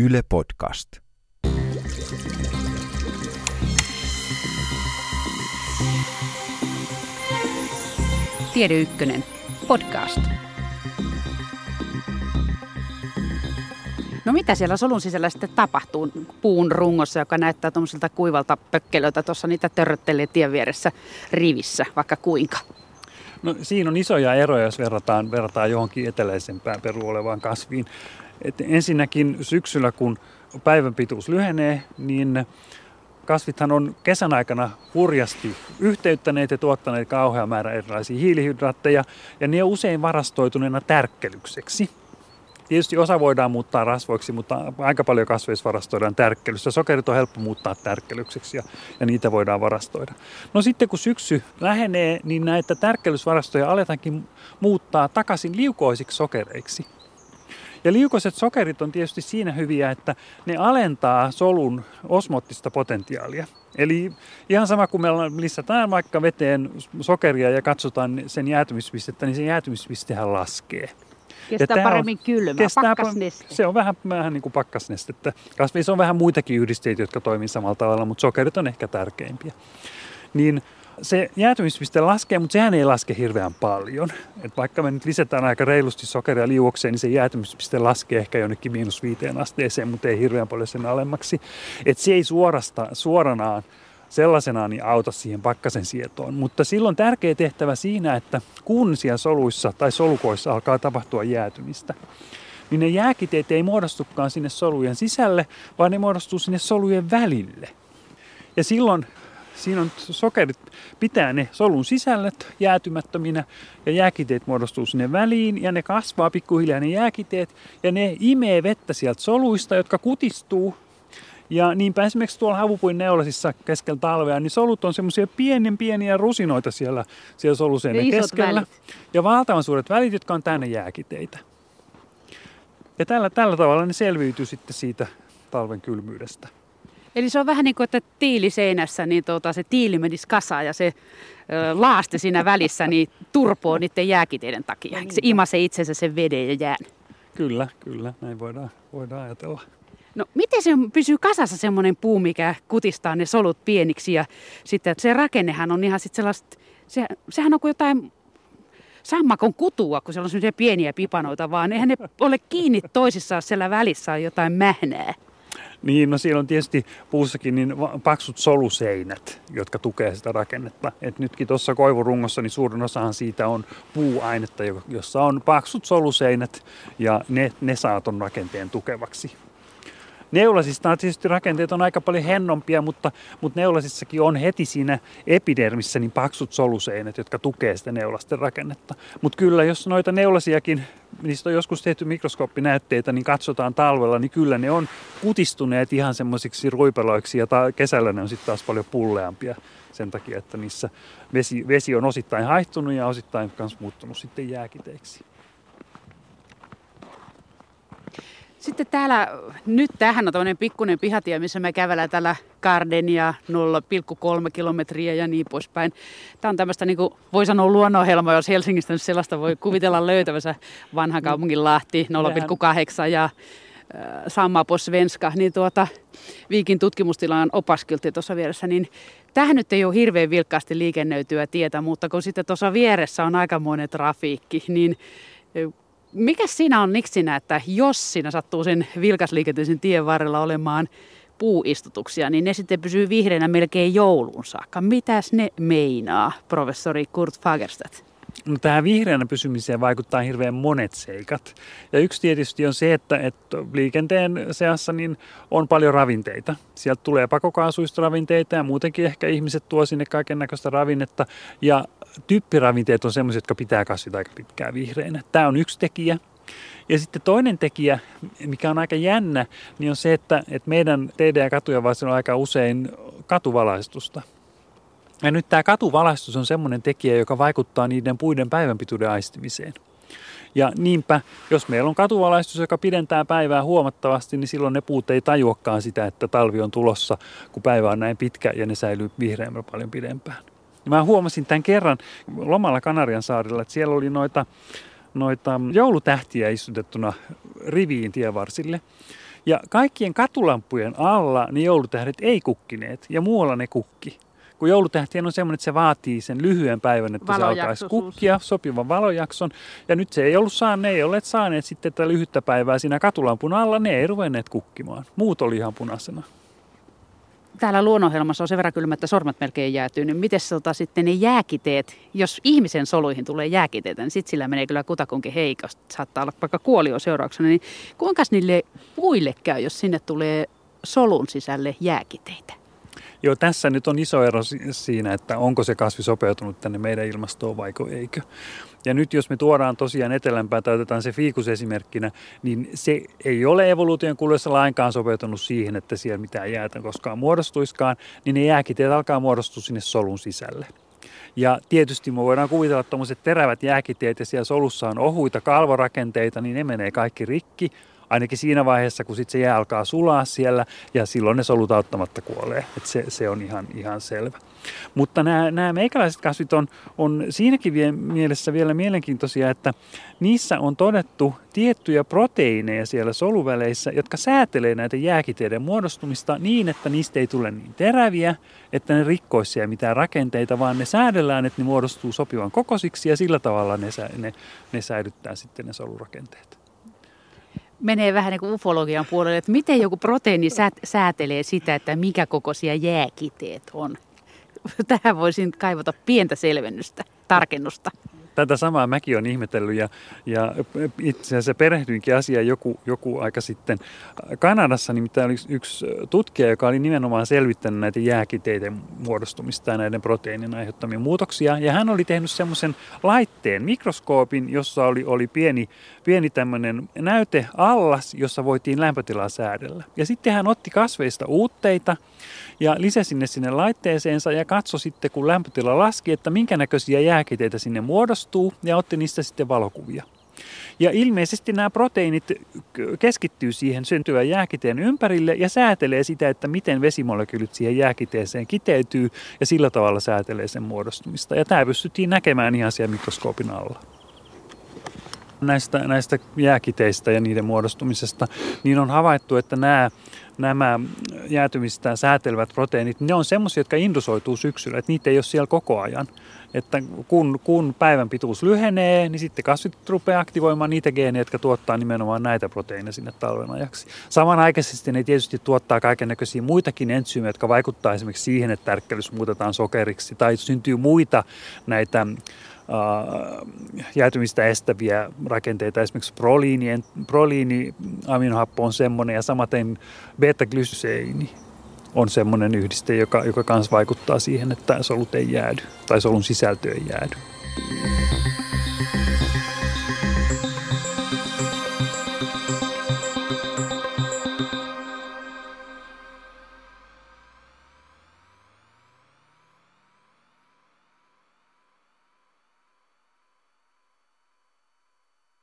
Yle Podcast. Tiede Ykkönen podcast. No mitä siellä solun sisällä sitten tapahtuu puun rungossa, joka näyttää tuommoiselta kuivalta pökkelöltä. Tuossa niitä törröttelee tien vieressä rivissä, vaikka kuinka. No, siinä on isoja eroja, jos verrataan, verrataan johonkin eteläisempään peru olevaan kasviin. Et ensinnäkin syksyllä, kun päivän pituus lyhenee, niin kasvithan on kesän aikana hurjasti yhteyttäneet ja tuottaneet kauhean määrän erilaisia hiilihydraatteja, ja ne on usein varastoituneena tärkkelykseksi. Tietysti osa voidaan muuttaa rasvoiksi, mutta aika paljon kasveissa varastoidaan tärkkelyssä. Sokerit on helppo muuttaa tärkkelykseksi ja, ja niitä voidaan varastoida. No sitten kun syksy lähenee, niin näitä tärkkelysvarastoja aletaankin muuttaa takaisin liukoisiksi sokereiksi. Ja liukoiset sokerit on tietysti siinä hyviä, että ne alentaa solun osmottista potentiaalia. Eli ihan sama kuin me lisätään vaikka veteen sokeria ja katsotaan sen jäätymispistettä, niin se jäätymispistehän laskee. Kestää Ja paremmin kylmää, kestää- pakkasneste. Se on vähän, vähän niin kuin pakkasnestettä. Kasveissa on vähän muitakin yhdisteitä, jotka toimii samalla tavalla, mutta sokerit on ehkä tärkeimpiä. Niin se jäätymispiste laskee, mutta sehän ei laske hirveän paljon. Et vaikka me nyt lisätään aika reilusti sokeria liuokseen, niin se jäätymispiste laskee ehkä jonnekin miinus viiteen asteeseen, mutta ei hirveän paljon sen alemmaksi. Et se ei suorasta, suoranaan sellaisenaan niin auta siihen pakkasen sietoon. Mutta silloin tärkeä tehtävä siinä, että kun siellä soluissa tai solukoissa alkaa tapahtua jäätymistä, niin ne jääkiteet ei muodostukaan sinne solujen sisälle, vaan ne muodostuu sinne solujen välille. Ja silloin siinä on sokerit pitää ne solun sisällöt jäätymättöminä ja jääkiteet muodostuu sinne väliin ja ne kasvaa pikkuhiljaa ne jääkiteet ja ne imee vettä sieltä soluista, jotka kutistuu. Ja niinpä esimerkiksi tuolla havupuin neulasissa keskellä talvea, niin solut on semmoisia pienen pieniä rusinoita siellä, siellä soluseinän keskellä. välit. Ja valtavan suuret välit, jotka on täynnä jääkiteitä. Ja tällä, tällä tavalla ne selviytyy sitten siitä talven kylmyydestä. Eli se on vähän niin kuin, että tiili seinässä, niin tuota, se tiili menisi kasaan ja se ö, laaste siinä välissä niin turpoo niiden jääkiteiden takia. Se imasee itsensä sen veden ja jään. Kyllä, kyllä, näin voidaan, voidaan ajatella. No miten se pysyy kasassa semmoinen puu, mikä kutistaa ne solut pieniksi ja sitten se rakennehan on ihan sitten sellaista, se, sehän on kuin jotain sammakon kutua, kun siellä on sellaisia pieniä pipanoita, vaan eihän ne ole kiinni toisissaan siellä välissä on jotain mähnää. Niin, no siellä on tietysti puussakin niin paksut soluseinät, jotka tukee sitä rakennetta. Et nytkin tuossa koivurungossa niin suurin osahan siitä on puuainetta, jo- jossa on paksut soluseinät ja ne, ne saa ton rakenteen tukevaksi. Neulasista tietysti rakenteet on aika paljon hennompia, mutta, mutta neulasissakin on heti siinä epidermissä niin paksut soluseinät, jotka tukee sitä neulasten rakennetta. Mutta kyllä, jos noita neulasiakin, niistä on joskus tehty mikroskooppinäytteitä, niin katsotaan talvella, niin kyllä ne on kutistuneet ihan semmoisiksi ruipeloiksi ja ta- kesällä ne on sitten taas paljon pulleampia sen takia, että niissä vesi, vesi on osittain haihtunut ja osittain myös muuttunut sitten jääkiteiksi. Sitten täällä, nyt tähän on tämmöinen pikkuinen pihatie, missä me kävellään täällä Gardenia 0,3 kilometriä ja niin poispäin. Tämä on tämmöistä, niin kuin voi sanoa luonnonhelma, jos Helsingistä nyt sellaista voi kuvitella löytävänsä. Vanha kaupungin Lahti 0,8 ja äh, Samma på svenska, niin tuota, Viikin tutkimustilan opaskyltti tuossa vieressä, niin tähän nyt ei ole hirveän vilkkaasti liikennöityä tietä, mutta kun sitten tuossa vieressä on aikamoinen trafiikki, niin mikä siinä on niksinä, että jos siinä sattuu sen vilkasliikenteisen tien varrella olemaan puuistutuksia, niin ne sitten pysyy vihreänä melkein jouluun saakka. Mitäs ne meinaa, professori Kurt Fagerstedt? No, tähän vihreänä pysymiseen vaikuttaa hirveän monet seikat. Ja yksi tietysti on se, että, että liikenteen seassa niin on paljon ravinteita. Sieltä tulee pakokaasuista ravinteita ja muutenkin ehkä ihmiset tuo sinne kaiken näköistä ravinnetta. Ja typpiravinteet on sellaisia, jotka pitää kasvit aika pitkään vihreinä. Tämä on yksi tekijä. Ja sitten toinen tekijä, mikä on aika jännä, niin on se, että, että meidän teiden ja katujen varsin on aika usein katuvalaistusta. Ja nyt tämä katuvalaistus on semmoinen tekijä, joka vaikuttaa niiden puiden päivänpituuden aistimiseen. Ja niinpä, jos meillä on katuvalaistus, joka pidentää päivää huomattavasti, niin silloin ne puut ei tajuakaan sitä, että talvi on tulossa, kun päivä on näin pitkä ja ne säilyy vihreämmällä paljon pidempään. Ja mä huomasin tämän kerran lomalla Kanarian saarilla, että siellä oli noita, noita joulutähtiä istutettuna riviin tienvarsille. Ja kaikkien katulampujen alla ne joulutähdet ei kukkineet ja muualla ne kukki. Kun joulutähtien on semmoinen, että se vaatii sen lyhyen päivän, että se alkaisi kukkia, sopivan valojakson. Ja nyt se ei ollut saanut, ne ei olleet saaneet sitten tätä lyhyttä päivää siinä katulampun alla, ne ei ruvenneet kukkimaan. Muut oli ihan punaisena täällä luonnonhelmassa on sen verran kylmä, että sormet melkein jäätyy, niin miten tota, sitten ne jääkiteet, jos ihmisen soluihin tulee jääkiteitä, niin sitten sillä menee kyllä kutakunkin heikosti. Saattaa olla vaikka kuolio seurauksena. Niin kuinka niille puille käy, jos sinne tulee solun sisälle jääkiteitä? Joo, tässä nyt on iso ero siinä, että onko se kasvi sopeutunut tänne meidän ilmastoon vai eikö. Ja nyt jos me tuodaan tosiaan etelämpää tai otetaan se fiikus esimerkkinä, niin se ei ole evoluution kuluessa lainkaan sopeutunut siihen, että siellä mitään jäätä koskaan muodostuiskaan, niin ne jääkiteet alkaa muodostua sinne solun sisälle. Ja tietysti me voidaan kuvitella, että tuommoiset terävät jääkiteet ja siellä solussa on ohuita kalvorakenteita, niin ne menee kaikki rikki ainakin siinä vaiheessa, kun sit se jää alkaa sulaa siellä ja silloin ne solut auttamatta kuolee. Et se, se on ihan, ihan selvä. Mutta nämä, nämä meikäläiset kasvit on, on siinäkin vie, mielessä vielä mielenkiintoisia, että niissä on todettu tiettyjä proteiineja siellä soluväleissä, jotka säätelee näitä jääkiteiden muodostumista niin, että niistä ei tule niin teräviä, että ne rikkoisi siellä mitään rakenteita, vaan ne säädellään, että ne muodostuu sopivan kokoisiksi ja sillä tavalla ne, ne, ne säilyttää sitten ne solurakenteet menee vähän niin kuin ufologian puolelle, että miten joku proteiini säätelee sitä, että mikä kokoisia jääkiteet on. Tähän voisin kaivata pientä selvennystä, tarkennusta tätä samaa mäkin olen ihmetellyt ja, ja itse asiassa perehdyinkin asiaan joku, joku aika sitten. Kanadassa nimittäin oli yksi tutkija, joka oli nimenomaan selvittänyt näitä jääkiteiden muodostumista ja näiden proteiinin aiheuttamia muutoksia. Ja hän oli tehnyt semmoisen laitteen, mikroskoopin, jossa oli, oli pieni, pieni tämmöinen näyteallas, jossa voitiin lämpötilaa säädellä. Ja sitten hän otti kasveista uutteita ja lisäsi ne sinne laitteeseensa ja katsoi sitten, kun lämpötila laski, että minkä näköisiä jääkiteitä sinne muodostuu ja otti niistä sitten valokuvia. Ja ilmeisesti nämä proteiinit keskittyy siihen syntyvän jääkiteen ympärille ja säätelee sitä, että miten vesimolekyylit siihen jääkiteeseen kiteytyy ja sillä tavalla säätelee sen muodostumista. Ja tämä pystyttiin näkemään ihan siellä mikroskoopin alla näistä, näistä jääkiteistä ja niiden muodostumisesta, niin on havaittu, että nämä, nämä jäätymistä säätelevät proteiinit, ne on semmoisia, jotka indusoituu syksyllä, että niitä ei ole siellä koko ajan. Että kun, kun päivän pituus lyhenee, niin sitten kasvit rupeaa aktivoimaan niitä geenejä, jotka tuottaa nimenomaan näitä proteiineja sinne talven ajaksi. Samanaikaisesti ne tietysti tuottaa kaiken näköisiä muitakin entsyymejä, jotka vaikuttaa esimerkiksi siihen, että tärkkelys muutetaan sokeriksi tai syntyy muita näitä jäätymistä estäviä rakenteita. Esimerkiksi proliini, proliini aminohappo on semmoinen ja samaten beta-glyseini on semmoinen yhdiste, joka, joka myös vaikuttaa siihen, että solut ei jäädy tai solun sisältö ei jäädy.